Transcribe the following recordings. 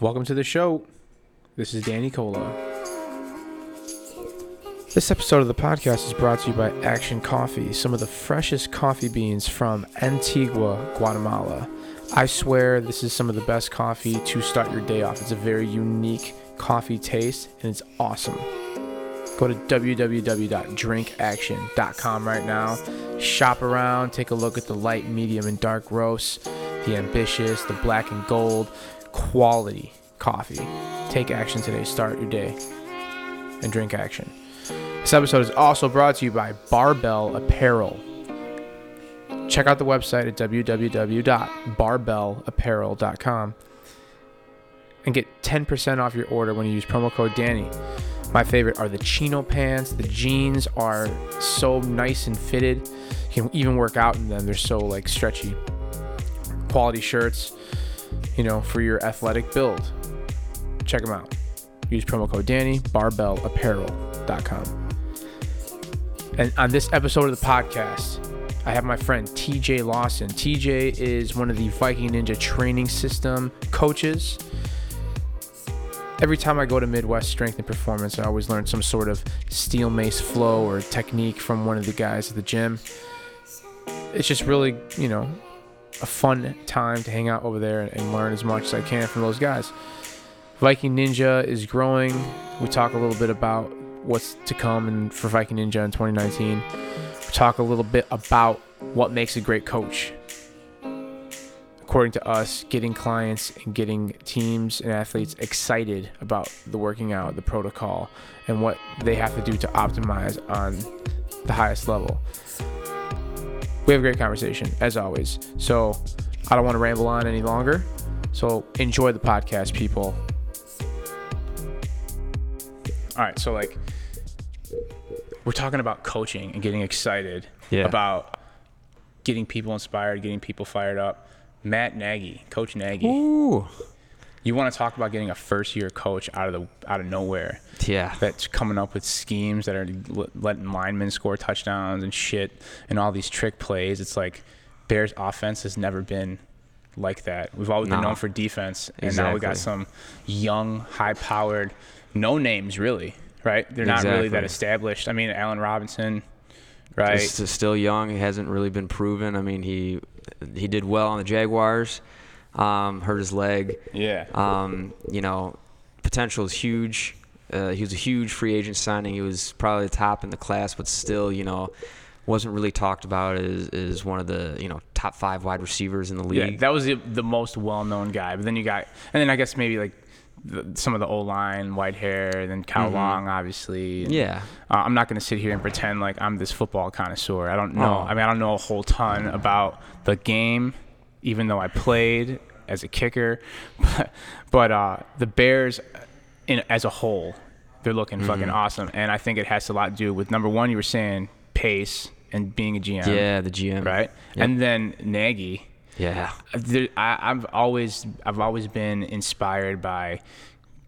Welcome to the show. This is Danny Cola. This episode of the podcast is brought to you by Aktion Coffee, some of the freshest coffee beans from Antigua, Guatemala. I swear this is some of the best coffee to start your day off. It's a very unique coffee taste and it's awesome. Go to www.drinkaktion.com right now. Shop around, take a look at the light, medium, and dark roasts, the ambitious, the black and gold, quality coffee. Take action today. Start your day and drink action. This episode is also brought to you by Barbell Apparel. Check out the website at www.barbellapparel.com and get 10% off your order when you use promo code Danny. My favorite are the chino pants. The jeans are so nice and fitted. You can even work out in them. They're so like stretchy. Quality shirts, you know, for your athletic build. Check them out. Use promo code Danny, barbellapparel.com. And on this episode of the podcast, I have my friend TJ Lawson. TJ is one of the Viking Ninja training system coaches every time I go to Midwest Strength and Performance, I always learn some sort of steel mace flow or technique from one of the guys at the gym. It's just really, you know, a fun time to hang out over there and learn as much as I can from those guys. Viking Ninja is growing. We talk a little bit about what's to come and for Viking Ninja in 2019. We talk a little bit about what makes a great coach according to us, getting clients and getting teams and athletes excited about the working out, the protocol, and what they have to do to optimize on the highest level. We have a great conversation, as always. So I don't want to ramble on any longer. So enjoy the podcast, people. All right. So, like, we're talking about coaching and getting excited Yeah. about getting people inspired, getting people fired up. Matt Nagy, Coach Nagy. Ooh. You want to talk about getting a first year coach out of the out of nowhere Yeah. that's coming up with schemes that are letting linemen score touchdowns and shit and all these trick plays. It's like Bears offense has never been like that. We've always been known for defense, and now we got some young, high-powered, no names really, right? They're not really that established. I mean, Allen Robinson, right? He's still young. He hasn't really been proven. I mean, he he did well on the Jaguars. Um, hurt his leg. yeah. Um, you know, potential is huge. Uh, he was a huge free agent signing. He was probably the top in the class, but still, you know, wasn't really talked about as, as one of the you know top five wide receivers in the league. Yeah, that was the, the most well-known guy. But then you got, and then I guess maybe like the, some of the O line, Whitehair, and then Kyle Long, obviously. and, Mm-hmm. yeah. Uh, I'm not going to sit here and pretend like I'm this football connoisseur. I don't know. Oh. I mean, I don't know a whole ton about the game, even though I played as a kicker. But, but uh, the Bears, in as a whole, they're looking fucking Mm-hmm. awesome. And I think it has a lot to do with number one, you were saying pace and being a GM. Yeah, the GM. Right. Yep. And then Nagy Yeah. there, I, I've always I've always been inspired by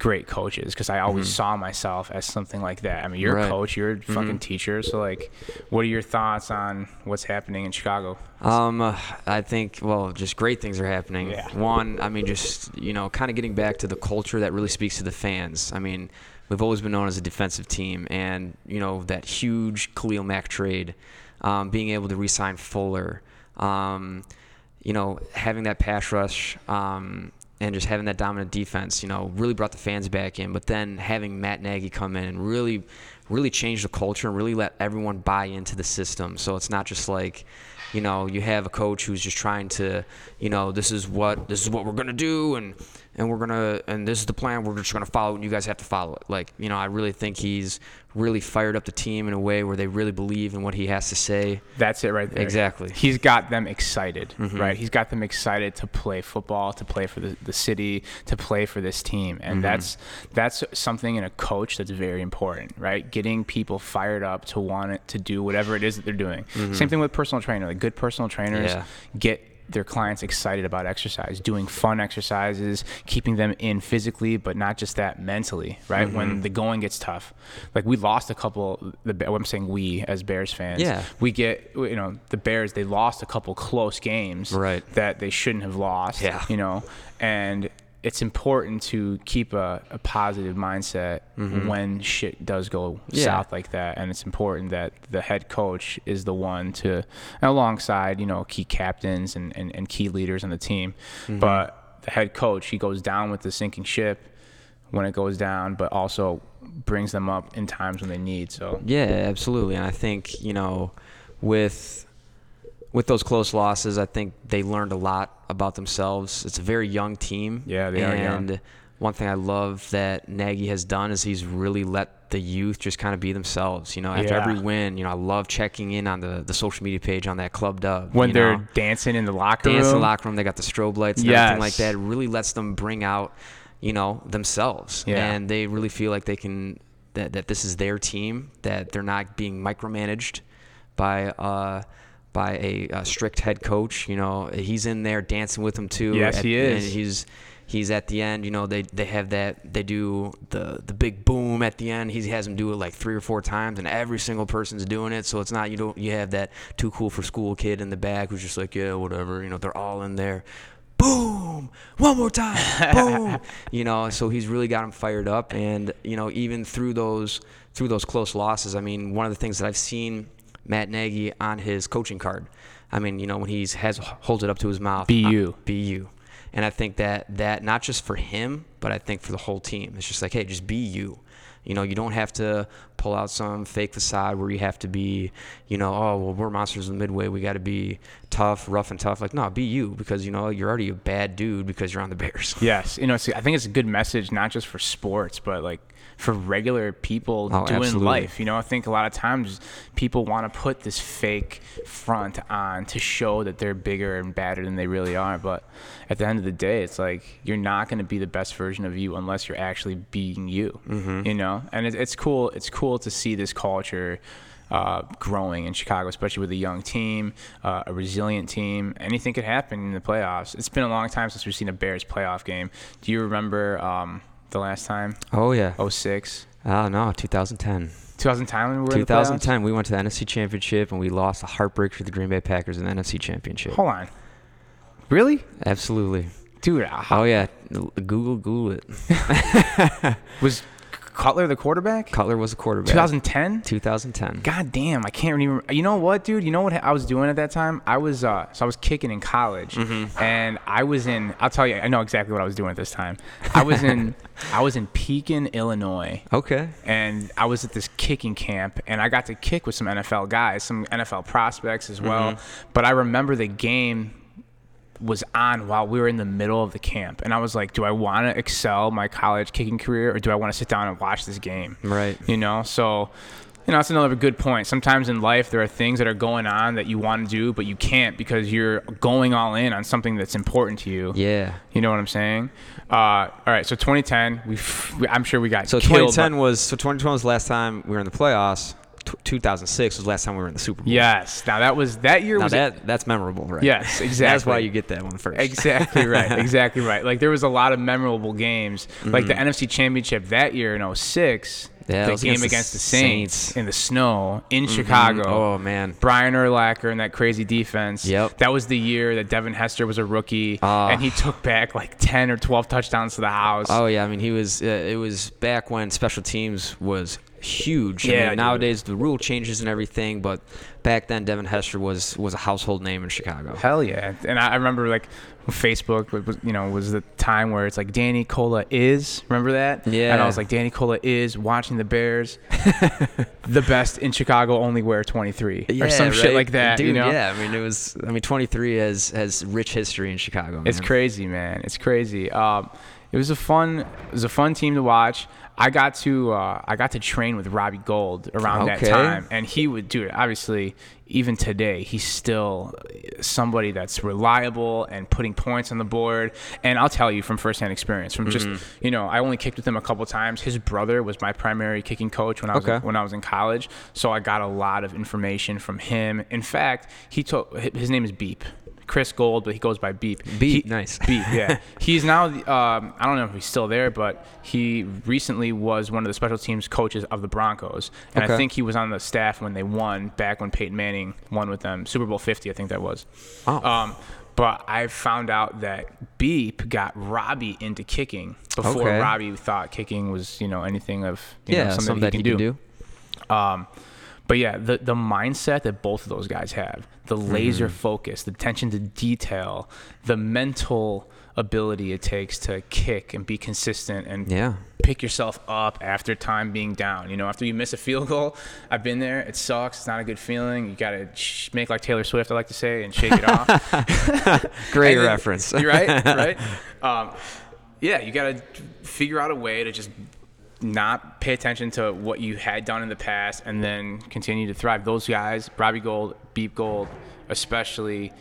great coaches because I always saw myself as something like that. I mean, you're a Mm-hmm. Right. Mm-hmm. coach, you're a fucking teacher, so like, what are your thoughts on what's happening in Chicago? Um, uh, I think well, just great things are happening. Yeah. One, I mean, just you know, kind of getting back to the culture that really speaks to the fans. I mean, we've always been known as a defensive team, and you know that huge Khalil Mack trade, um, being able to re-sign Fuller, um, you know, having that pass rush. Um, and just having that dominant defense, you know, really brought the fans back in. But then having Matt Nagy come in and really, really change the culture and really let everyone buy into the system. So it's not just like, you know, you have a coach who's just trying to, you know, this is what this is what we're gonna do, and and we're gonna and this is the plan. We're just gonna follow, it and you guys have to follow it. Like, you know, I really think he's really fired up the team in a way where they really believe in what he has to say. That's it right there. Exactly. Mm-hmm. He's got them excited, right? He's got them excited to play football, to play for the, the city, to play for this team. And Mm-hmm. that's that's something in a coach that's very important, right? Getting people fired up to want it to do whatever it is that they're doing. Same thing with personal trainer. Like good personal trainers Mm-hmm. Yeah. get their clients excited about exercise, doing fun exercises, keeping them in physically, but not just that mentally, right? Mm-hmm. When the going gets tough, like we lost a couple. The I'm saying we as Bears fans, Yeah. we get you know the Bears. They lost a couple close games, Right. That they shouldn't have lost, Yeah. You know, and it's important to keep a, a positive mindset mm-hmm. when shit does go Yeah. south like that. And it's important that the head coach is the one to, alongside, you know, key captains and, and, and key leaders on the team. Mm-hmm. But the head coach, he goes down with the sinking ship when it goes down, but also brings them up in times when they need. So, Yeah, absolutely. And I think you know, with with those close losses, I think they learned a lot about themselves. It's a very young team. Yeah, they are young. And one thing I love that Nagy has done is he's really let the youth just kind of be themselves. You know, after Yeah. every win, you know, I love checking in on the, the social media page on that club dub. when you they're know? dancing in the locker dance in room, the locker room. They got the strobe lights and everything like that. It really lets them bring out, you know, themselves. Yeah. And they really feel like they can that, that this is their team, that they're not being micromanaged by uh by a, uh strict head coach. You know, he's in there dancing with them too. Yes, at- he is. And he's he's at the end. You know, they they have that they do the the big boom at the end. He has them do it like three or four times, and every single person's doing it. So it's not you don't you have that too cool for school kid in the back who's just like yeah whatever. You know, they're all in there. Boom! One more time. Boom! you know, so he's really got him fired up, and you know, even through those through those close losses, I mean, one of the things that I've seen Matt Nagy on his coaching card. I mean, you know, when he's has holds it up to his mouth. Be you. be you. And I think that that not just for him, but I think for the whole team. It's just like, hey, just be you. You know, you don't have to pull out some fake facade where you have to be, you know, oh well, we're monsters in the midway. We got to be tough, rough and tough. Like, no, be you because you know you're already a bad dude because you're on the Bears. Yes, you know, it's, I think it's a good message not just for sports, but like for regular people Oh, doing absolutely. life. You know, I think a lot of times people want to put this fake front on to show that they're bigger and badder than they really are. But at the end of the day, it's like you're not going to be the best version of you unless you're actually being you. Mm-hmm. You know, and it, it's cool. It's cool to see this culture. Uh, growing in Chicago, especially with a young team, uh, a resilient team. Anything could happen in the playoffs. It's been a long time since we've seen a Bears playoff game. Do you remember um, the last time? Oh yeah. 06? Oh no, 2010. 2010 when we were in the 2010, we went to the NFC Championship and we lost a heartbreak to the Green Bay Packers in the NFC Championship. Hold on. Really? Absolutely. Dude, how, Oh yeah, Google Google it. was Cutler the quarterback? Cutler was a quarterback. 2010? 2010. God damn, I can't even. You know what, dude? You know what I was doing at that time? I was uh, so I was kicking in college, and I was in. I'll tell you, I know exactly what I was doing at this time. I was in, I was in Pekin, Illinois, Okay. and I was at this kicking camp, and I got to kick with some NFL guys, some NFL prospects as well. But I remember the game was on while we were in the middle of the camp, and I was like, do I want to excel my college kicking career, or do I want to sit down and watch this game? Right. You know, so. You know, that's another good point. Sometimes in life, there are things that are going on that you want to do, but you can't because you're going all in on something that's important to you. Yeah. You know what I'm saying? Uh, all right, so 2010, we, we I'm sure we got So killed 2010 by- was so 2010 was the last time we were in the playoffs. T- 2006 was the last time we were in the Super Bowl. Yes. Now that was that year Now was that that's memorable, right? Yes, exactly. That's why you get that one first. exactly right. Exactly right. Like there was a lot of memorable games. Like Mm-hmm. the NFC Championship that year in 06, Yeah, the game against the against the Saints, Saints. in the snow in Chicago. Oh man. Brian Urlacher and that crazy defense. Yep. That was the year that Devin Hester was a rookie, Ah. and he took back like 10 or 12 touchdowns to the house. Oh yeah, I mean he was. Uh, it was back when special teams was huge. I Yeah, mean, dude. nowadays the rule changes and everything, but back then Devin Hester was was a household name in Chicago. Hell yeah! And I I remember like Facebook, was, you know, was the time where it's like Danny Cola is. Remember that? Yeah. And I was like, Danny Cola is watching the Bears, the best in Chicago, only wear 23 or some shit like that. Dude, you know? yeah. I mean, it was. I mean, 23 has has rich history in Chicago. It's crazy, man. It's crazy. Um, it was a fun, it was a fun team to watch. I got to, uh, I got to train with Robbie Gould around that time, and he would do it. Obviously, even today, he's still somebody that's reliable and putting points on the board. And I'll tell you from firsthand experience, from just Mm-hmm. you know, I only kicked with him a couple times. His brother was my primary kicking coach when I was Okay. when I was in college, so I got a lot of information from him. In fact, he told his name is Beep. Chris Gould, but he goes by Beep. Beep, He- nice. Beep, yeah. He's now, um, I don't know if he's still there, but he recently was one of the special teams coaches of the Broncos. And I think he was on the staff when they won, back when Peyton Manning won with them. Super Bowl 50, I think that was. Oh. Um, But I found out that Beep got Robbie into kicking before Okay. Robbie thought kicking was, you know, anything of you yeah, know, something, something that he can do. Um, but yeah, the the mindset that both of those guys have, the laser Mm-hmm. focus, the attention to detail, the mental ability it takes to kick and be consistent and Yeah. pick yourself up after time being down. You know, after you miss a field goal, I've been there. It sucks. It's not a good feeling. You got to sh- make like Taylor Swift, I like to say, and shake it off. Great then- reference. You're right, right? Um, yeah, you got to figure out a way to just not pay attention to what you had done in the past and then continue to thrive. Those guys, Robbie Gould, Beep Gould, especially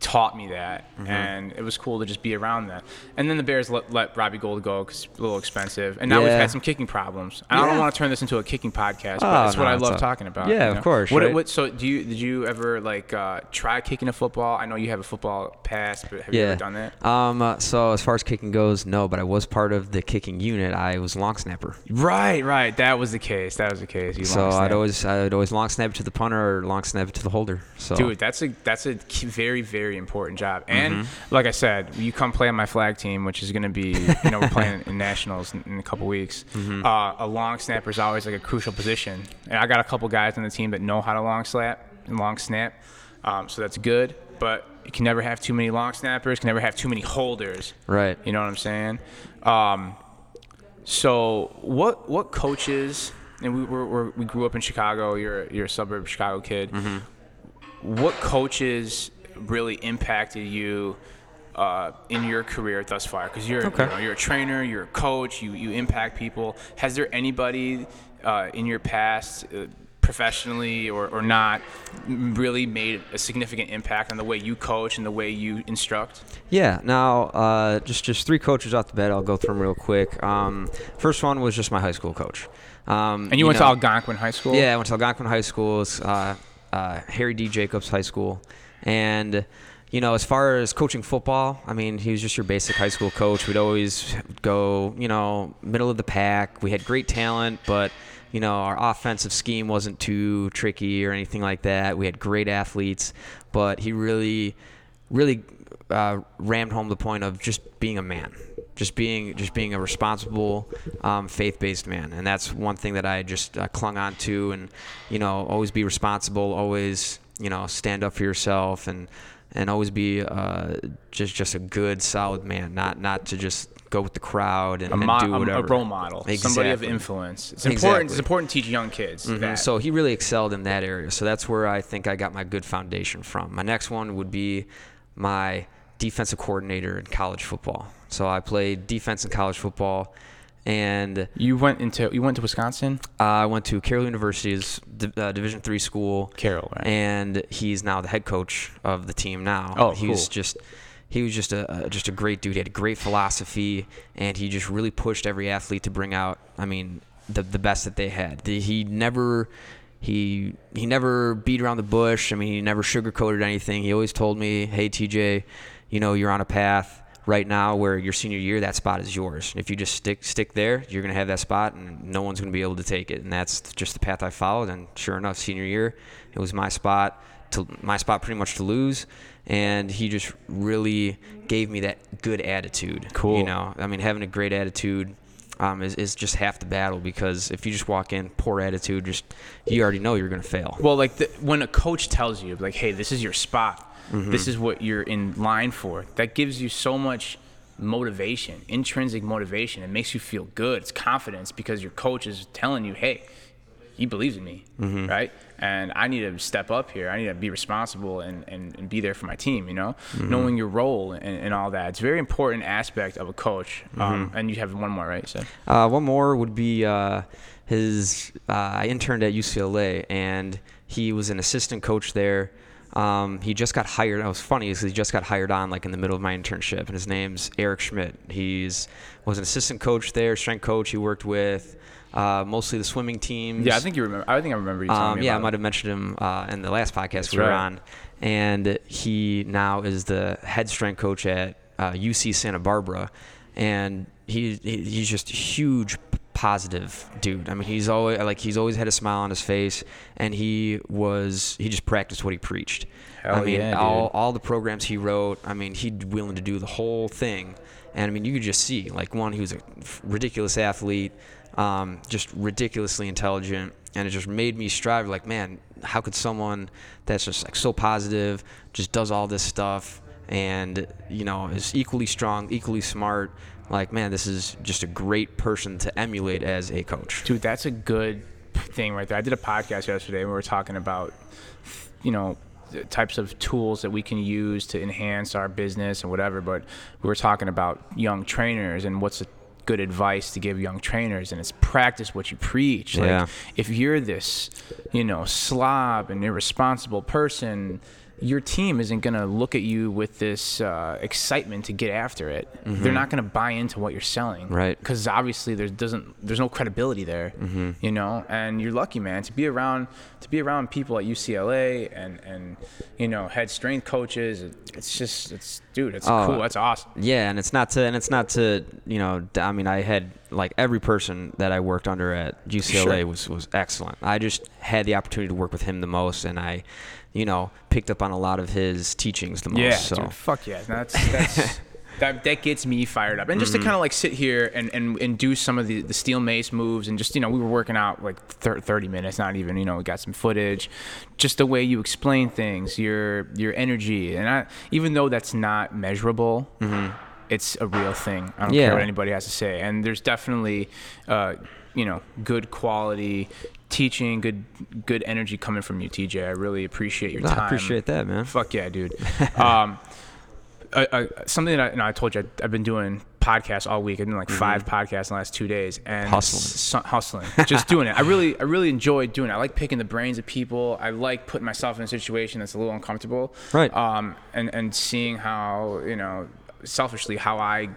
taught me that and it was cool to just be around that and then the bears let, let robbie gould go because it's a little expensive and now we've had some kicking problems i don't want to turn this into a kicking podcast but Oh, it's what i love all- talking about Yeah, you of course, what, right? what so do you did you ever like uh, try kicking a football i know you have a football past but have you ever done that Um. uh, so as far as kicking goes, no, but I was part of the kicking unit. I was a long snapper. Right, right. That was the case. That was the case. You So I'd always I'd always long snap it to the punter or long snap it to the holder. So Dude, that's a that's a key- very very important job. And Mm-hmm. like I said, you come play on my flag team, which is going to be you know we're playing in nationals in, in a couple weeks. Mm-hmm. Uh, a long snapper is always like a crucial position, and I got a couple guys on the team that know how to long slap and long snap, um, so that's good. But you can never have too many long snappers. Can never have too many holders. right. You know what I'm saying? Um, so what what coaches? And we were, we're, we grew up in Chicago. You're a- you're a suburb Chicago kid. What coaches really impacted you uh, in your career thus far? Because you're Okay. you know, you're a trainer, you're a coach, you you impact people. Has there anybody uh, in your past? Uh, professionally or, or not really made a significant impact on the way you coach and the way you instruct Yeah. Now, uh, just just three coaches off the bat. I'll go through them real quick. Um, first one was just my high school coach. Um, and you, went know, to Algonquin High School Yeah, I went to Algonquin High School, it's, uh, uh, Harry D. Jacobs High School, and you know, as far as coaching football, I mean, he was just your basic high school coach. We'd always go, you know, middle of the pack. We had great talent, but you know, our offensive scheme wasn't too tricky or anything like that. We had great athletes, but he really, really uh, rammed home the point of just being a man, just being just being a responsible, um, faith-based man, and that's one thing that I just uh, clung on to, and you know, always be responsible, always you know, stand up for yourself, and and always be uh, just just a good, solid man, not not to just go with the crowd and, a, and do a- whatever. a role model, somebody of influence. It's important. Exactly. It's important to teach young kids Mhm. that. So he really excelled in that area. So that's where I think I got my good foundation from. My next one would be my defensive coordinator in college football. So I played defense in college football, and you went into you went to Wisconsin, uh, I went to Carroll University's uh, Division three school, Carroll, right? and he's now the head coach of the team now. Oh, he was cool. just he was just a, a just a great dude. He had a great philosophy, and he just really pushed every athlete to bring out. I mean, the the best that they had. The, he never. He he never beat around the bush. I mean, he never sugarcoated anything. He always told me, "Hey, TJ, you know you're on a path right now where your senior year that spot is yours. If you just stick stick there, you're gonna have that spot, and no one's gonna be able to take it. And that's just the path I followed. And sure enough, senior year, it was my spot to my spot pretty much to lose. And he just really gave me that good attitude. Cool. You know, I mean, having a great attitude. Um, is, is just half the battle because if you just walk in poor attitude, just you already know you're gonna fail. well, like the, when a coach tells you, like, "Hey, this is your spot. Mm-hmm. This is what you're in line for." That gives you so much motivation, intrinsic motivation. It makes you feel good. It's confidence because your coach is telling you, "Hey, he believes in me, Mm-hmm. right? And I need to step up here. I need to be responsible and, and, and be there for my team, you know, Mm-hmm. knowing your role and, and all that. It's a very important aspect of a coach. Um, Mm-hmm. and you have one more, right? So, Uh, one more would be uh, his. Uh, I interned at UCLA, and he was an assistant coach there. Um, he just got hired. It was funny because he just got hired on like in the middle of my internship, and his name's Eric Schmidt. He's was an assistant coach there, strength coach. He worked with uh, mostly the swimming teams. yeah, I think you remember. I think I remember you telling Um, yeah, I might have mentioned him uh, in the last podcast That's we were right. on, and he now is the head strength coach at uh, UC Santa Barbara, and he, he he's just a huge positive dude. I mean, he's always like he's always had a smile on his face, and he was he just practiced what he preached. Hell I mean, yeah, all dude. all the programs he wrote. I mean, he'd willing to do the whole thing, and I mean, you could just see like one, he was a ridiculous athlete, um, just ridiculously intelligent, and it just made me strive. Like, man, how could someone that's just like so positive, just does all this stuff, and you know is equally strong, equally smart. Like, man, this is just a great person to emulate as a coach. Dude, that's a good thing right there. I did a podcast yesterday and we were talking about, you know, types of tools that we can use to enhance our business and whatever. But we were talking about young trainers and what's a good advice to give young trainers, and it's practice what you preach. Like, Yeah. if you're this, you know, slob and irresponsible person, your team isn't going to look at you with this uh, excitement to get after it. They're not going to buy into what you're selling, Mm-hmm. Right. Because obviously there doesn't there's no credibility there, Mm-hmm. you know. And you're lucky, man, to be around to be around people at UCLA and and you know head strength coaches. It's just it's dude, it's Oh, cool. That's awesome. Yeah, and it's not to, and it's not to, you know, I mean, I had like every person that I worked under at UCLA Sure. was was excellent. I just had the opportunity to work with him the most, and I, you know, picked up on a lot of his teachings the most. Yeah, so. dude, fuck yeah. That's that's that that gets me fired up. And just Mm-hmm. to kind of like sit here and, and, and do some of the, the steel mace moves and just, you know, we were working out like 30 minutes, not even, you know, we got some footage. Just the way you explain things, your your energy. And I even though that's not measurable, it's a real thing. I don't Mm-hmm. Yeah. care what anybody has to say. And there's definitely uh, you know, good quality teaching, good good energy coming from you, TJ. I really appreciate your No, time. I appreciate that, man. Fuck yeah, dude. um, uh, uh, something that I, you know, I told you I, I've been doing podcasts all week. I've done like five podcasts in the last two days, and Mm-hmm. Hustling. s- hustling, just doing it. I really, I really enjoy doing it. I like picking the brains of people. I like putting myself in a situation that's a little uncomfortable, Right. Um, and and seeing how you know, selfishly, how I.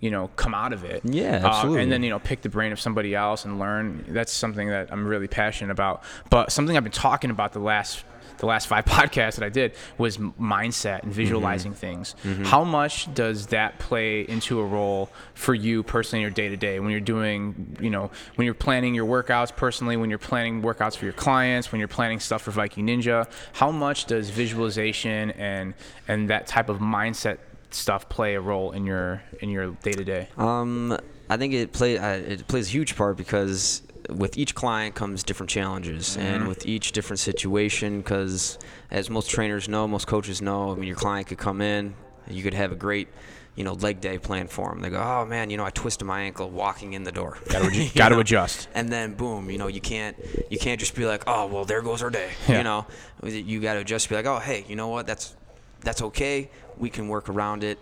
You know, come out of it. Yeah, Uh, absolutely. and then you know, pick the brain of somebody else and learn. That's something that I'm really passionate about. But something I've been talking about the last the last five podcasts that I did was mindset and visualizing Mm-hmm. things. How much does that play into a role for you personally in your day to day when you're doing, you know, when you're planning your workouts personally, when you're planning workouts for your clients, when you're planning stuff for Viking Ninja? How much does visualization and and that type of mindset stuff play a role in your in your day to day? Um, I think it play uh, it plays a huge part because with each client comes different challenges, and with each different situation, because as most trainers know, most coaches know, I mean, your client could come in, you could have a great, you know, leg day plan for them. They go, oh man, you know, I twisted my ankle walking in the door. Got to got to adjust. and then boom, you know, you can't you can't just be like, oh well, there goes our day. Yeah. You know, you got to just be like, oh hey, you know what? That's that's okay. We can work around it.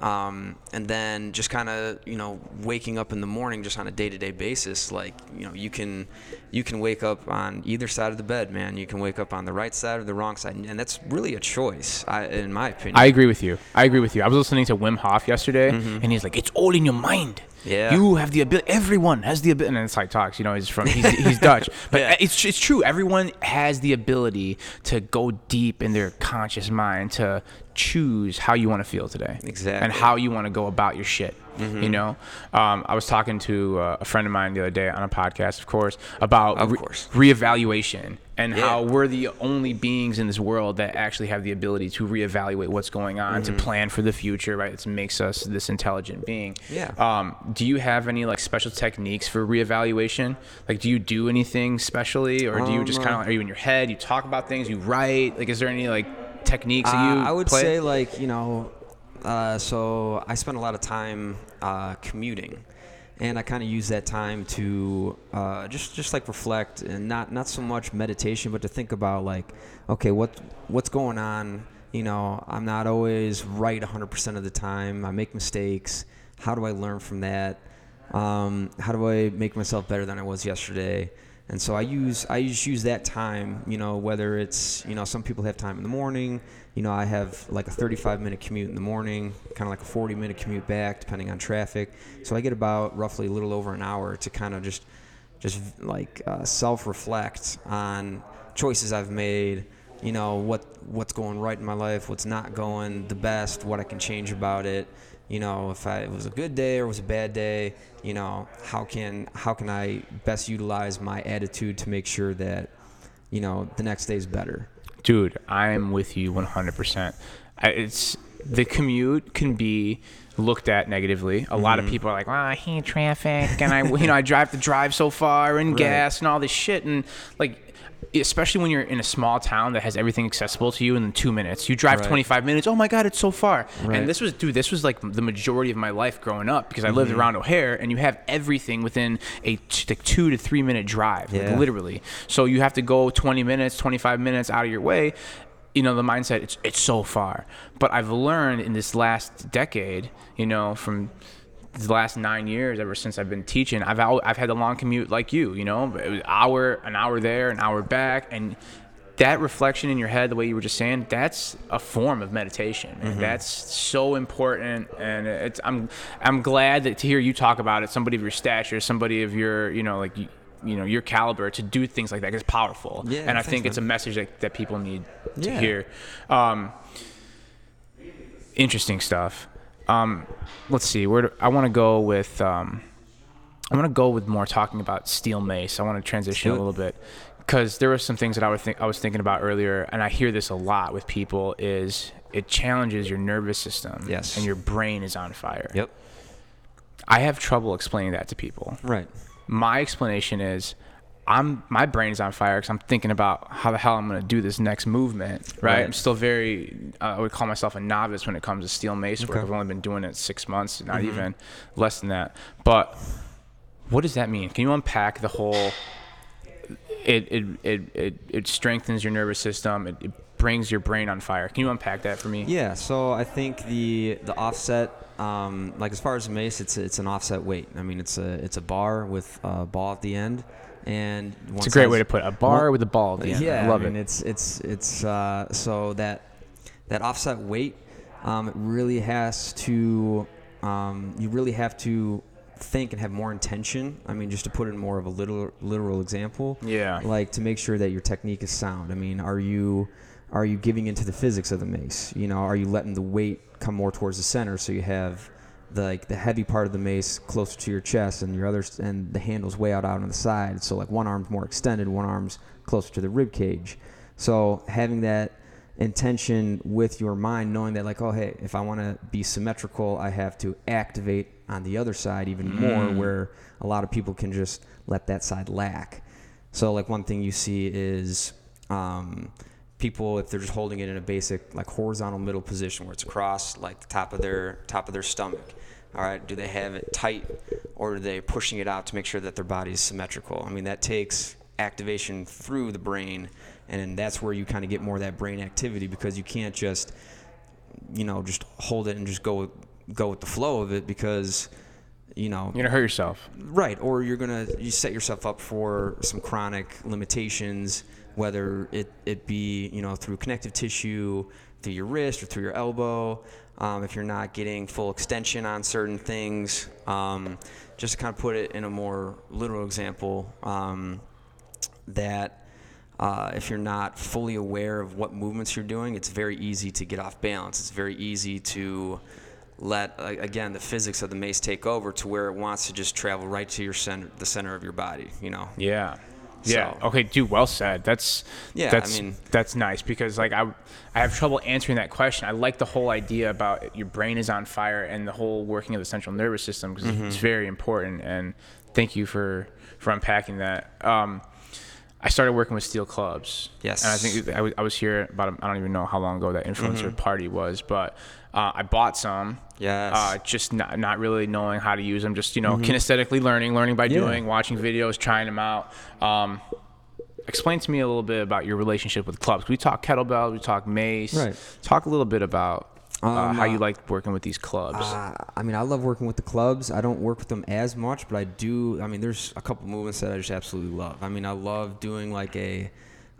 Um, and then just kind of you know waking up in the morning just on a day-to-day basis like you know you can you can wake up on either side of the bed man you can wake up on the right side or the wrong side and that's really a choice I, in my opinion I agree with you. I agree with you. I was listening to Wim Hof yesterday, and he's like, "It's all in your mind. Yeah. you have the ability. Everyone has the ability." And then it's like talks. You know, he's from he's, he's Dutch, but Yeah. it's it's true. Everyone has the ability to go deep in their conscious mind to choose how you want to feel today, Exactly. and how you want to go about your shit. You know, um, I was talking to uh, a friend of mine the other day on a podcast, of course, about Of re- course. reevaluation and Yeah. how we're the only beings in this world that actually have the ability to reevaluate what's going on, Mm-hmm. to plan for the future, right? It makes us this intelligent being. Yeah. Um, do you have any like special techniques for reevaluation? Like, do you do anything specially, or do you just Um, kind of are you in your head? You talk about things, you write. Like, is there any like techniques that you? Uh, I would play? say like you know, uh, so I spend a lot of time uh, commuting, and I kind of use that time to uh, just just like reflect and not not so much meditation, but to think about like, okay, what what's going on? You know, I'm not always right 100% of the time. I make mistakes. How do I learn from that? Um, how do I make myself better than I was yesterday? And so I use I just use that time, you know, whether it's you know some people have time in the morning, you know I have like a 35 minute commute in the morning, kind of like a 40 minute commute back, depending on traffic. So I get about roughly a little over an hour to kind of just just like uh, self reflect on choices I've made, you know what what's going right in my life, what's not going the best, what I can change about it, you know, if I, it was a good day or it was a bad day, you know, how can how can I best utilize my attitude to make sure that, you know, the next day is better. Dude, I'm with you 100%. I, it's the commute can be looked at negatively. A lot of Mm-hmm. people are like, "Well, I hate traffic, and I, you know, I drive to drive so far and Right. gas and all this shit." And like, especially when you're in a small town that has everything accessible to you in two minutes, you drive Right. 25 minutes. Oh my god, it's so far. Right. And this was, dude, this was like the majority of my life growing up because I lived Mm-hmm. around O'Hare, and you have everything within a t- like two to three minute drive, like literally. So you have to go 20 minutes, 25 minutes out of your way you know the mindset it's it's so far but i've learned in this last decade you know from the last nine years ever since i've been teaching i've i've had a long commute like you you know? It was hour an hour there an hour back and that reflection in your head the way you were just saying that's a form of meditation man. that's so important and it's i'm i'm glad that to hear you talk about it somebody of your stature somebody of your you know like you, you know your caliber to do things like that is powerful. Yeah, and i think it's a message that, that people need to Yeah. hear. Um, interesting stuff um, let's see where do, i want to go with um, i want to go with more talking about steel mace i want to transition a little bit because there were some things that I, was think, I was thinking about earlier and i hear this a lot with people is it challenges your nervous system Yes. and your brain is on fire Yep. i have trouble explaining that to people Right. my explanation is I'm my brain's on fire because I'm thinking about how the hell I'm going to do this next movement. Right? Right. I'm still very. Uh, I would call myself a novice when it comes to steel mace work. Okay. I've only been doing it six months, not even less than that. But what does that mean? Can you unpack the whole? It it it it, it strengthens your nervous system. It, it brings your brain on fire. Can you unpack that for me? Yeah, so I think the the offset, um, like as far as mace, it's it's an offset weight. I mean, it's a it's a bar with a ball at the end, and It's a great way to put it. a bar with a ball at the end. Yeah, I love mean, it. it's it's it's uh, so that that offset weight, um, it really has to, um, you really have to think and have more intention. I mean, just to put it in more of a literal literal example. Yeah. Like to make sure that your technique is sound. I mean, are you are you giving into the physics of the mace? You know, are you letting the weight come more towards the center so you have the like the heavy part of the mace closer to your chest and your other and the handle's way out out on the side. So like one arm's more extended, one arm's closer to the rib cage. So having that intention with your mind, knowing that like, oh hey, if I want to be symmetrical, I have to activate on the other side even more, where a lot of people can just let that side lack. So like one thing you see is um, people if they're just holding it in a basic like horizontal middle position where it's across like the top of their top of their stomach. All right, do they have it tight or are they pushing it out to make sure that their body is symmetrical? I mean that takes activation through the brain and that's where you kind of get more of that brain activity because you can't just you know just hold it and just go with, go with the flow of it because you know You're gonna hurt yourself. Right, or you're gonna you set yourself up for some chronic limitations, whether it, it be you know through connective tissue, through your wrist or through your elbow. Um, if you're not getting full extension on certain things, um, just to kind of put it in a more literal example, um, that uh, if you're not fully aware of what movements you're doing, it's very easy to get off balance. It's very easy to let again the physics of the mace take over to where it wants to just travel right to your center, the center of your body. You know. Yeah. Yeah. So- Okay, dude. Well said. That's Yeah, I That's mean- that's nice because like I I have trouble answering that question. I like the whole idea about your brain is on fire and the whole working of the central nervous system because Mm-hmm. it's very important. And thank you for for unpacking that. Um, I started working with steel clubs. Yes. And I think I was, I was here about I don't even know how long ago that influencer Mm-hmm. party was, but uh, I bought some. Yes. Uh, just not, not really knowing how to use them. Just you know, kinesthetically learning, learning by Mm-hmm. Yeah. doing, watching videos, trying them out. Um, explain to me a little bit about your relationship with clubs. We talk kettlebells, we talk mace. Right. Talk a little bit about uh, Um, how you uh, like working with these clubs. Uh, I mean, I love working with the clubs. I don't work with them as much, but I do. I mean, there's a couple movements that I just absolutely love. I mean, I love doing like a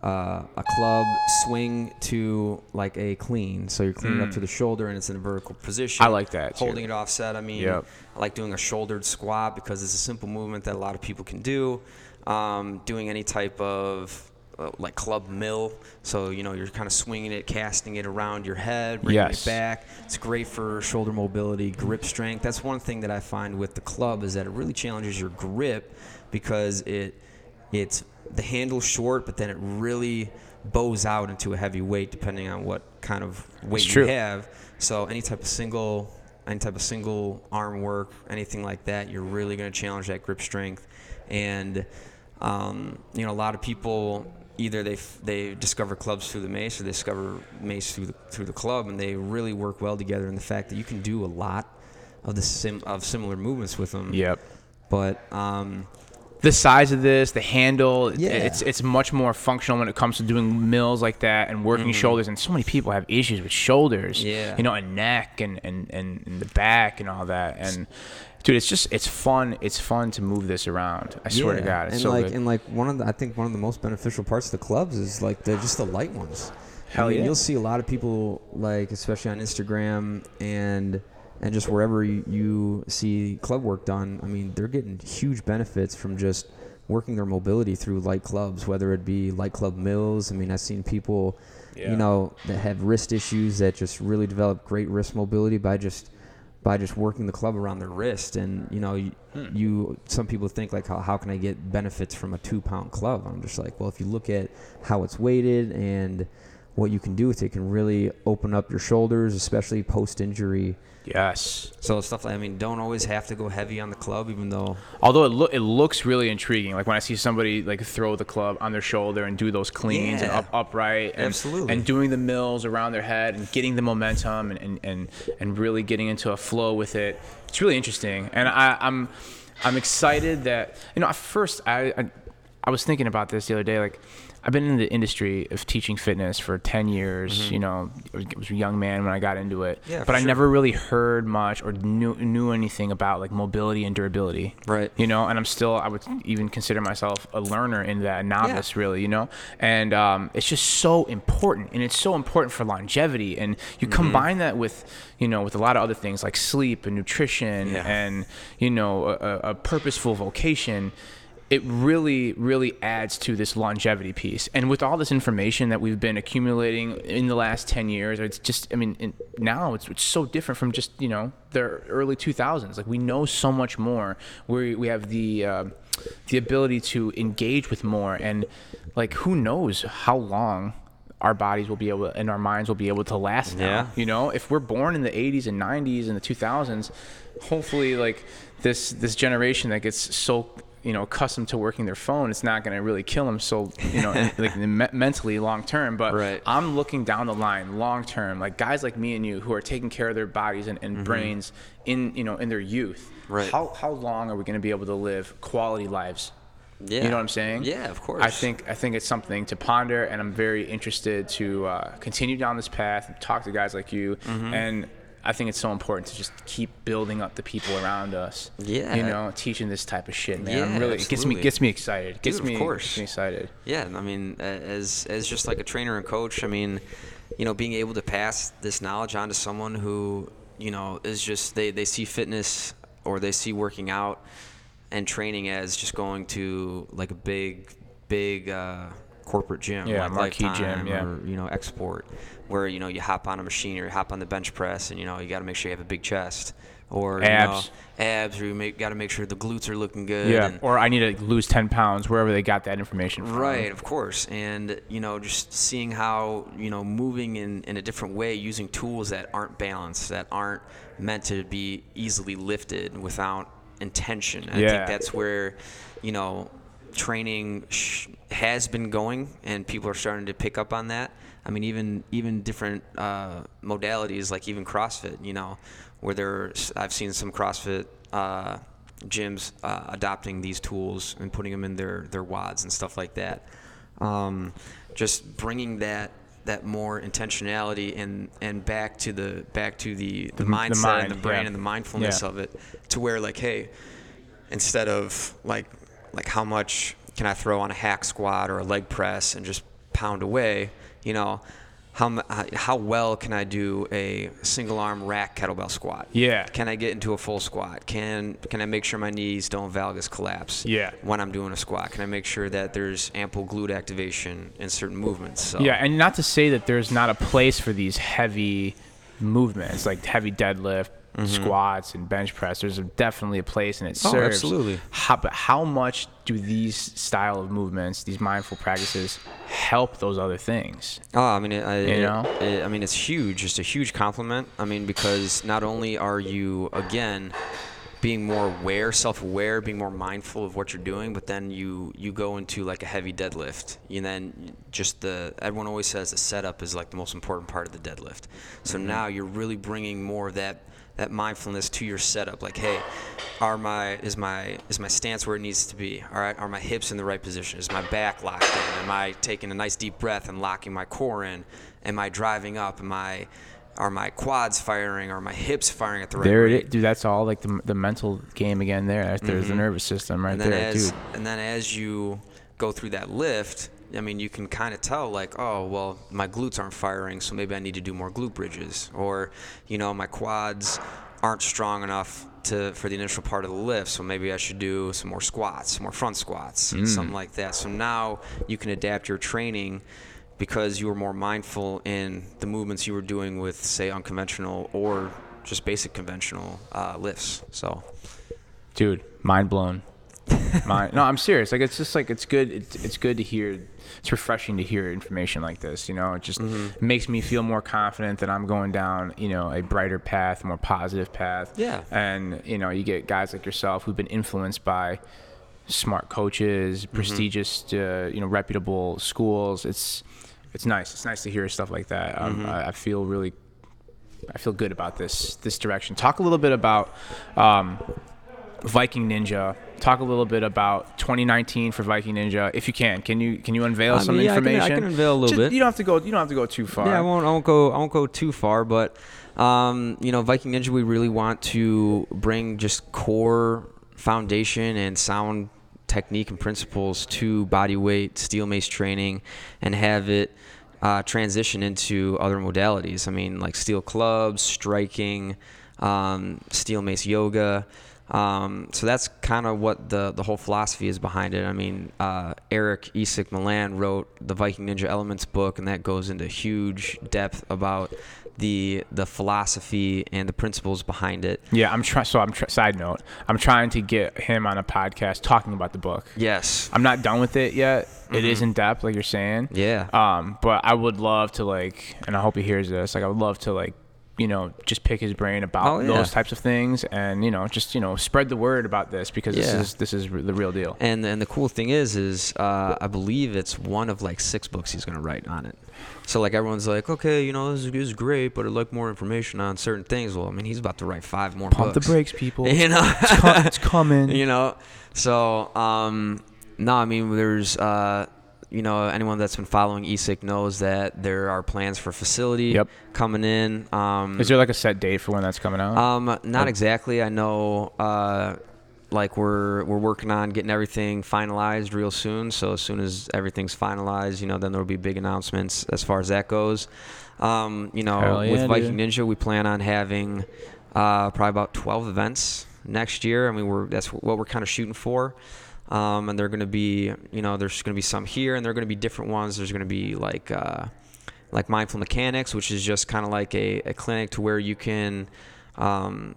uh, a club swing to like a clean. So you're cleaning up to the shoulder and it's in a vertical position. Mm. I like that, too. Holding it offset. I mean, Yep. I like doing a shouldered squat because it's a simple movement that a lot of people can do. Um, doing any type of uh, like club mill. So you know you're kind of swinging it, casting it around your head, bringing Yes. it back. It's great for shoulder mobility, grip strength. That's one thing that I find with the club is that it really challenges your grip because it it's the handle's short, but then it really bows out into a heavy weight depending on what kind of weight you have. So any type of single any type of single arm work, anything like that, you're really going to challenge that grip strength. And um, you know, a lot of people either they f- they discover clubs through the mace or they discover mace through the through the club, and they really work well together. in the fact that you can do a lot of the sim of similar movements with them. Yep. But um, the size of this, the handle, Yeah. it's it's much more functional when it comes to doing mills like that and working Mhm. shoulders. And so many people have issues with shoulders, Yeah. you know, and neck and, and, and, and the back and all that. And dude, it's just it's fun. It's fun to move this around. I swear to God, it's and so like good. and like one of the I think one of the most beneficial parts of the clubs is like the just the light ones. Hell I mean, yeah. You'll see a lot of people like especially on Instagram and and just wherever you, you see club work done. I mean, they're getting huge benefits from just working their mobility through light clubs, whether it be light club mills. I mean, I've seen people, Yeah. you know, that have wrist issues that just really develop great wrist mobility by just by just working the club around their wrist and you know you, Hmm. you some people think like how, how can i get benefits from a two pound club i'm just like well if you look at how it's weighted and what you can do with it, it can really open up your shoulders especially post injury yes. so stuff like i mean don't always have to go heavy on the club even though Although it, loo- it looks really intriguing, like when I see somebody like throw the club on their shoulder and do those cleans and up upright, and, Absolutely. and doing the mills around their head and getting the momentum and, and, and, and really getting into a flow with it. It's really interesting, and I, I'm I'm excited that you know at first I, I I was thinking about this the other day, like. I've been in the industry of teaching fitness for 10 years. You know, I was, a young man when I got into it. Mm-hmm. Yeah, but I sure. never really heard much or knew, knew anything about like mobility and durability Right. you know and i'm still i would even consider myself a learner in that novice really you know and um, it's just so important and it's so important for longevity and you Mm-hmm. combine that with you know with a lot of other things like sleep and nutrition Yeah. and you know a- a purposeful vocation it really really adds to this longevity piece. And with all this information that we've been accumulating in the last 10 years it's just i mean now it's, it's so different from just you know the early 2000s like we know so much more. We, we have the uh, the ability to engage with more. And like who knows how long our bodies will be able and our minds will be able to last now Yeah. you know? If we're born in the 80s and 90s and the 2000s hopefully like this this generation that gets so you know accustomed to working their phone it's not going to really kill them so you know in- like me- mentally long term but Right. i'm looking down the line long term like guys like me and you who are taking care of their bodies and, and brains in you know in their youth Mm-hmm. Right. how, how long are we going to be able to live quality lives yeah you know what I'm saying? yeah of course I think I think it's something to ponder, and I'm very interested to uh, continue down this path and talk to guys like you. Mm-hmm. And I think it's so important to just keep building up the people around us. Yeah. you know, teaching this type of shit, man. I'm Yeah, really it gets me gets me excited. Gets Dude, of course. gets me excited. Yeah, I mean, as as just like a trainer and coach, I mean, you know, being able to pass this knowledge on to someone who, you know, is just they they see fitness or they see working out and training as just going to like a big big uh, corporate gym, Yeah, like marquee Lifetime gym, yeah. or you know Xsport, where you know you hop on a machine or you hop on the bench press and you know you got to make sure you have a big chest or Abs. you know, abs, or you got to make sure the glutes are looking good. Yeah, and, or I need to lose 10 pounds wherever they got that information from. Right, of course. And, you know, just seeing how, you know, moving in, in a different way, using tools that aren't balanced, that aren't meant to be easily lifted without intention. I Yeah. think that's where, you know, training sh- has been going and people are starting to pick up on that. I mean, even even different uh, modalities like even CrossFit, you know, where there's I've seen some CrossFit uh, gyms uh, adopting these tools and putting them in their their WODs and stuff like that. Um, just bringing that that more intentionality and and back to the back to the the, The- the mindset mind, and the brain yeah. and the mindfulness Yeah. of it to where like hey instead of like like how much can I throw on a hack squat or a leg press and just pound away, you know, how how- uh, how well can I do a single arm rack kettlebell squat? Yeah. Can I get into a full squat? Can can I make sure my knees don't valgus collapse? Yeah. When I'm doing a squat, can I make sure that there's ample glute activation in certain movements? So, Yeah, and not to say that there's not a place for these heavy movements like heavy deadlift, squats, and bench press. There's definitely a place, and it Mm-hmm. Oh, serves. absolutely. How, but how much do these style of movements, these mindful practices, help those other things? Oh, I mean, it, I, You know? it- I mean, it's huge. Just a huge compliment. I mean, because not only are you again being more aware, self-aware, being more mindful of what you're doing, but then you you go into like a heavy deadlift, and then just the everyone always says the setup is like the most important part of the deadlift. So now you're really bringing more of that that mindfulness to your setup. Like, hey, are my is my is my stance where it needs to be? All right, are my hips in the right position? Is my back locked in? Am I taking a nice deep breath and locking my core in? Am I driving up? Am I are my quads firing? Are my hips firing at the right There it rate? is, dude. That's all like the, the mental game again. There, there's the nervous system right Mm-hmm. and then there, as dude. and then as you go through that lift i mean you can kind of tell like oh well my glutes aren't firing so maybe i need to do more glute bridges. Or you know my quads aren't strong enough to for the initial part of the lift so maybe i should do some more squats some more front squats Mm. something like that. So now you can adapt your training because you were more mindful in the movements you were doing with say unconventional or just basic conventional uh, lifts. So dude mind blown. Mind no i'm serious. Like it's just like it's good it's, it's good to hear it's refreshing to hear information like this you know it just Mm-hmm. makes me feel more confident that i'm going down you know a brighter path more positive path Yeah. and you know you get guys like yourself who've been influenced by smart coaches Mm-hmm. prestigious uh, you know reputable schools it's it's nice it's nice to hear stuff like that um, Mm-hmm. I, I feel really I feel good about this this direction. Talk a little bit about um, Viking Ninja. Talk a little bit about 2019 for Viking Ninja, if you can. Can you can you unveil I some mean, yeah, I can- I can unveil a little Just- bit. You don't have to go. You don't have to go too far. Yeah, I won't. I won't go. I won't go too far, but um, you know, Viking Ninja, we really want to bring just core foundation and sound technique and principles to body weight steel mace training, and have it uh, transition into other modalities. I mean, like steel clubs, striking, um, steel mace yoga. Um, so that's kind of what the, the whole philosophy is behind it. I mean, uh, Eric Isak Milan wrote the Viking Ninja Elements book, and that goes into huge depth about the the philosophy and the principles behind it. Yeah, I'm trying. So I'm tr- side note. I'm trying to get him on a podcast talking about the book. Yes. I'm not done with it yet. It Mm-hmm. is in depth, like you're saying. Yeah. Um, but I would love to like, and I hope he hears this. Like, I would love to like, you know, just pick his brain about Oh, yeah. those types of things, and you know, just you know, spread the word about this because this is this is the real deal. And and the cool thing is, is uh, I believe it's one of like six books he's gonna write on it. So like everyone's like, okay, you know, this is, this is great, but I'd like more information on certain things. Well, I mean, he's about to write five more Pump books. the brakes, people. You know, it's, com- it's coming. you know. So um, no, I mean, there's uh, you know, anyone that's been following ESIC knows that there are plans for facility Yep. coming in. Um, Is there like a set date for when that's coming out? um, not exactly. I know, uh, like we're we're working on getting everything finalized real soon. So as soon as everything's finalized, you know, then there'll be big announcements as far as that goes. Um, you know, yeah, with Viking dude. Ninja, we plan on having uh, probably about 12 events next year. I mean, we're that's what we're kind of shooting for. Um, and they're going to be, you know, there's going to be some here, and they're going to be different ones. There's going to be like. Uh, like mindful mechanics, which is just kind of like a, a clinic to where you can um,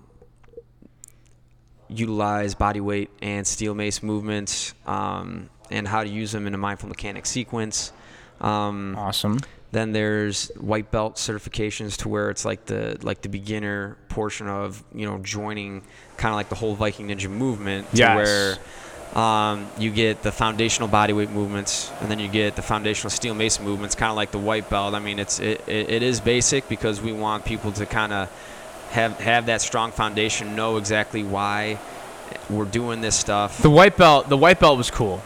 utilize body weight and steel mace movements um, and how to use them in a mindful mechanic sequence. Um, awesome. then there's white belt certifications to where it's like the like the beginner portion of you know joining kind of like the whole Viking Ninja movement to Yes. where um, you get the foundational bodyweight movements and then you get the foundational steel mace movements kind of like the white belt. I mean it's it, it, it is basic because we want people to kind of have have that strong foundation, know exactly why we're doing this stuff. The white belt. The white belt was cool.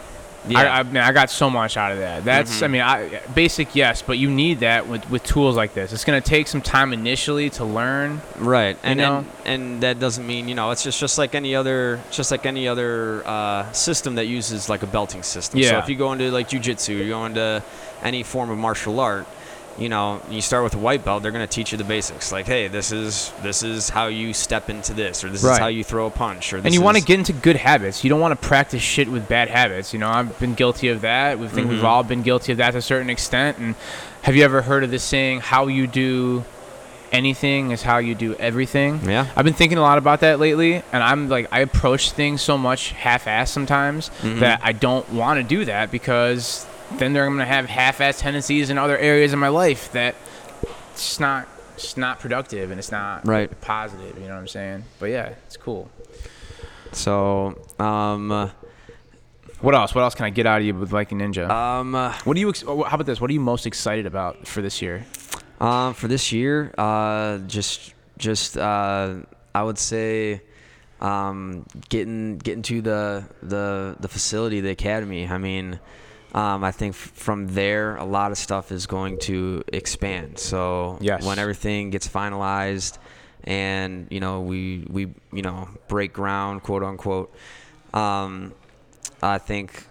Yeah. I, I, man, I got so much out of that. That's, Mhm. I mean, I, basic, yes, but you need that with, with tools like this. It's going to take some time initially to learn. Right, and, and and that doesn't mean you know it's just just like any other just like any other uh, system that uses like a belting system. Yeah. So if you go into like jujitsu, you go into any form of martial art, you know, you start with a white belt, they're going to teach you the basics. Like, hey, this is this is how you step into this, or this Right. is how you throw a punch, or this and you want to get into good habits. You don't want to practice shit with bad habits. You know, I've been guilty of that. We think we've Mhm. all been guilty of that to a certain extent. And have you ever heard of this saying, "How you do anything is how you do everything"? Yeah. I've been thinking a lot about that lately, and I'm like, I approach things so much half-assed sometimes Mhm. that I don't want to do that because then they're gonna have half-assed tendencies in other areas of my life that it's not, it's not productive and it's not Right. positive. You know what I'm saying? But yeah, it's cool. So, um, What else? What else can I get out of you with Viking Ninja? um, what do you? Ex- how about this? What are you most excited about for this year? Um, for this year, uh, just just uh, I would say um, getting getting to the the the facility, the academy. I mean, um, I think f- from there a lot of stuff is going to expand. So Yes. when everything gets finalized, and you know we we you know break ground, quote unquote. Um, I think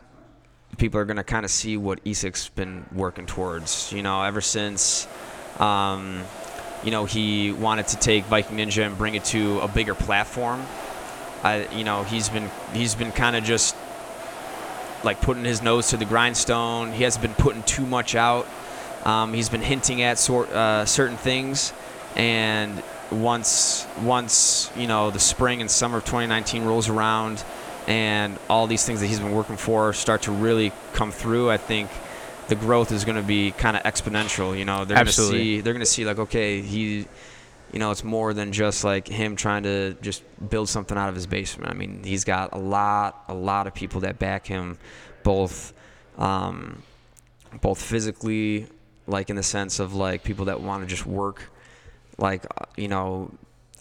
people are going to kind of see what ESIC's been working towards. You know, ever since, um, you know, he wanted to take Viking Ninja and bring it to a bigger platform. I, you know, he's been he's been kind of just like putting his nose to the grindstone. He hasn't been putting too much out. Um, he's been hinting at sort uh, certain things, and once once you know the spring and summer of 2019 rolls around, and all these things that he's been working for start to really come through, I think the growth is going to be kind of exponential. You know, they're going to see they're going to see like okay, he, you know, it's more than just like him trying to just build something out of his basement. I mean, he's got a lot a lot of people that back him, both. Um, both physically, like in the sense of like people that want to just work, like uh, you know,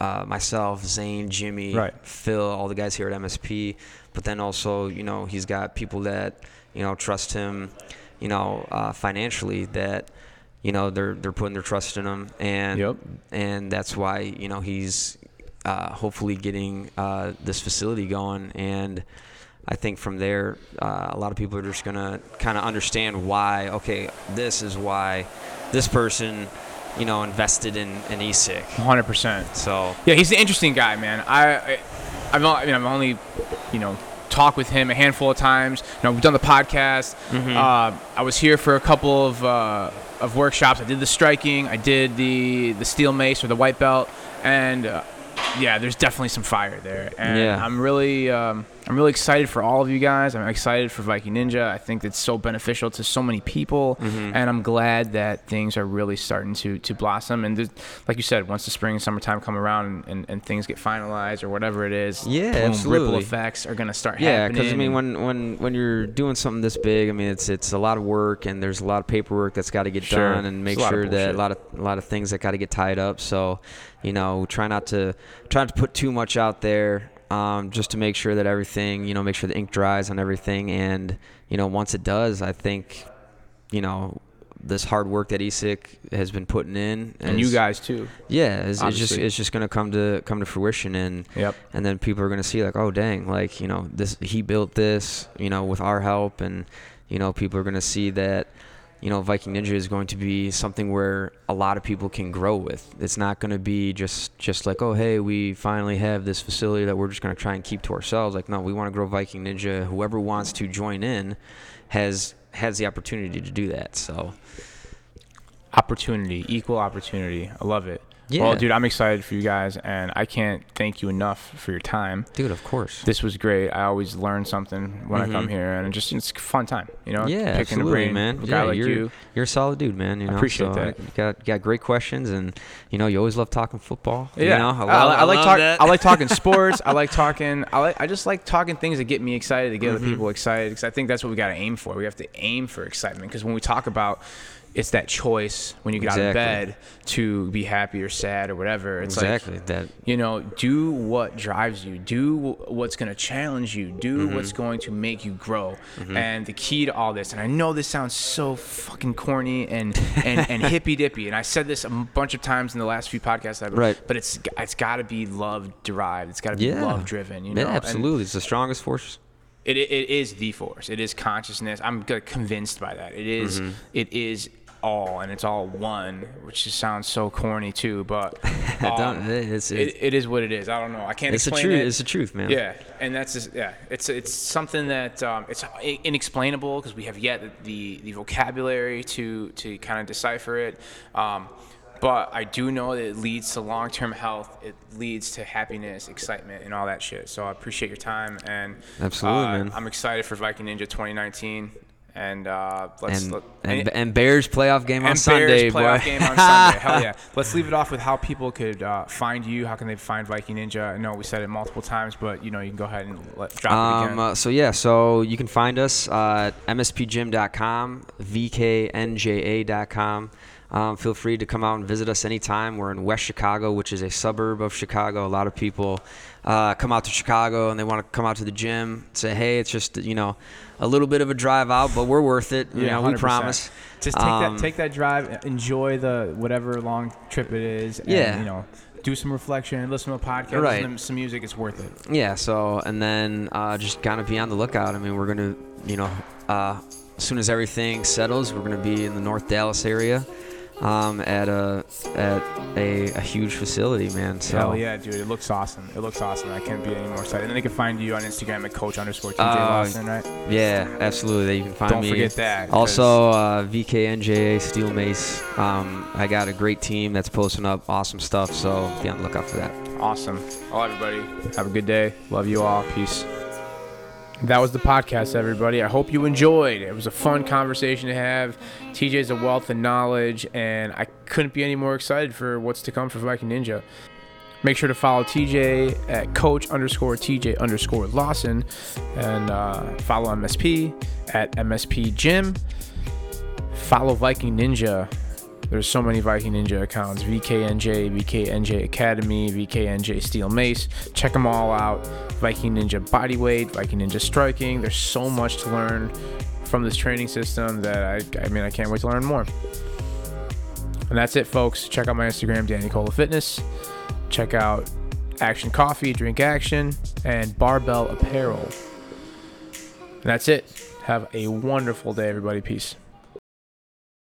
uh, myself, Zane, Jimmy, Right. Phil, all the guys here at MSP. But then also, you know, he's got people that you know trust him, you know, uh, financially that you know they're they're putting their trust in him, and Yep. and that's why you know he's uh, hopefully getting uh, this facility going and. I think from there, uh, a lot of people are just gonna kind of understand why. Okay, this is why this person, you know, invested in in ESIC. 100. percent So Yeah, he's an interesting guy, man. I, I I've only, I mean, I've only, you know, talked with him a handful of times. You know, we've done the podcast. Mhm. Uh, I was here for a couple of uh, of workshops. I did the striking. I did the the steel mace or the white belt, and uh, yeah, there's definitely some fire there. And Yeah. I'm really um, I'm really excited for all of you guys. I'm excited for Viking Ninja. I think it's so beneficial to so many people, Mhm. and I'm glad that things are really starting to to blossom. And like you said, once the spring and summertime come around and, and, and things get finalized or whatever it is, Yeah, boom, ripple effects are gonna start yeah, happening. because I mean, when when when you're doing something this big, I mean, it's it's a lot of work and there's a lot of paperwork that's got to get Sure. done and make sure that a lot of a lot of things that got to get tied up. So, you know, try not to try not to put too much out there. Um, just to make sure that everything, you know, make sure the ink dries on everything, and you know, once it does, I think, you know, this hard work that ESIC has been putting in, and you guys too. yeah, it's, it's just it's just gonna come to come to fruition, and Yep. and then people are going to see like oh dang like you know this he built this you know with our help and you know people are going to see that you know Viking Ninja is going to be something where a lot of people can grow with it's not going to be just just like oh hey we finally have this facility that we're just going to try and keep to ourselves like no we want to grow Viking Ninja whoever wants to join in has has the opportunity to do that so Opportunity, equal opportunity. I love it. Yeah. Well, dude, I'm excited for you guys, and I can't thank you enough for your time. dude of course This was great. I always learn something when I come Mhm. here, and just it's a fun time. You know, Yeah, picking absolutely, brain, man. Yeah, like you're- you. You're a solid dude, man. You I appreciate so that. You got got great questions, and you know you always love talking football. Yeah, you know, I, love, I like love talk, that. I like talking sports. I like talking. I like. I just like talking things that get me excited, to get other Mhm. people excited. Because I think that's what we got to aim for. We have to aim for excitement. Because when we talk about, it's that choice when you get out of bed to be happy or sad or whatever. It's like exactly that. you know, do what drives you. Do what's going to challenge you. Do Mm-hmm. what's going to make you grow. And the key to all this, and I know this sounds so fucking corny and and, and hippy dippy, and I said this a bunch of times in the last few podcasts, I've, Right. But it's it's got to be love derived. It's got to be Yeah. love driven. You know, yeah, And absolutely. It's the strongest force. it, it is the force. It is consciousness. I'm convinced by that. It is- Mm-hmm. it is all and it's all one, which just sounds so corny too. But Don't- um, it's, it, it's, what it is. I don't know. I can't it's the truth. it. It's the truth, man. Yeah, and that's just, yeah, it's it's something that um, it's inexplainable because we have yet the the vocabulary to to kind of decipher it. Um, but I do know that it leads to long-term health. It leads to happiness, excitement, and all that shit. So I appreciate your time, and Absolutely, uh, man. I'm excited for Viking Ninja 2019, and uh, let's And, let- and and Bears playoff game on and Sunday, Bears playoff boy. game on Sunday. Hell yeah! Let's leave it off with how people could uh, find you. How can they find Viking Ninja? I know we said it multiple times, but you know you can go ahead and let, drop it Um, again. uh, so yeah, so you can find us uh, at mspgym.com, vknja.com. Um, feel free to come out and visit us anytime. We're in West Chicago, which is a suburb of Chicago. A lot of people uh, come out to Chicago and they want to come out to the gym. Say, hey, it's just you know a little bit of a drive out, but we're worth it. You know, we 100%. promise. Just take Um, that take that drive, enjoy the whatever long trip it is. And, Yeah. you know, do some reflection, listen to a podcast, Right. listen to some music. It's worth it. Yeah, so and then uh, just kind of be on the lookout. I mean, we're gonna, you know, uh, as soon as everything settles, we're gonna be in the North Dallas area, um, at a at a, a huge facility, man. So Hell yeah, dude! It looks awesome. It looks awesome. I can't be any more excited. And they can find you on Instagram at Coach underscore TJ Uh, Lawson, right? yeah, absolutely. You can find Don't me. forget that. Also, uh, VKNJA Steel Mace. Um, I got a great team that's posting up awesome stuff, so be on the lookout for that. Awesome. Well, everybody, have a good day. Love you all. Peace. That was the podcast, everybody. I hope you enjoyed. It was a fun conversation to have. TJ's a wealth of knowledge, and I couldn't be any more excited for what's to come for Viking Ninja. Make sure to follow TJ at coach underscore TJ underscore Lawson and uh, follow MSP at MSP Gym. Follow Viking Ninja. There's so many Viking Ninja accounts VKNJ, VKNJ Academy, VKNJ Steel Mace. Check them all out. Viking Ninja Bodyweight, Viking Ninja Striking. There's so much to learn from this training system that I, I mean, I can't wait to learn more. And that's it, folks. Check out my Instagram, Danny Cola Fitness. Check out Aktion Coffee, Drink Aktion, and Barbell Apparel. And that's it. Have a wonderful day, everybody. Peace.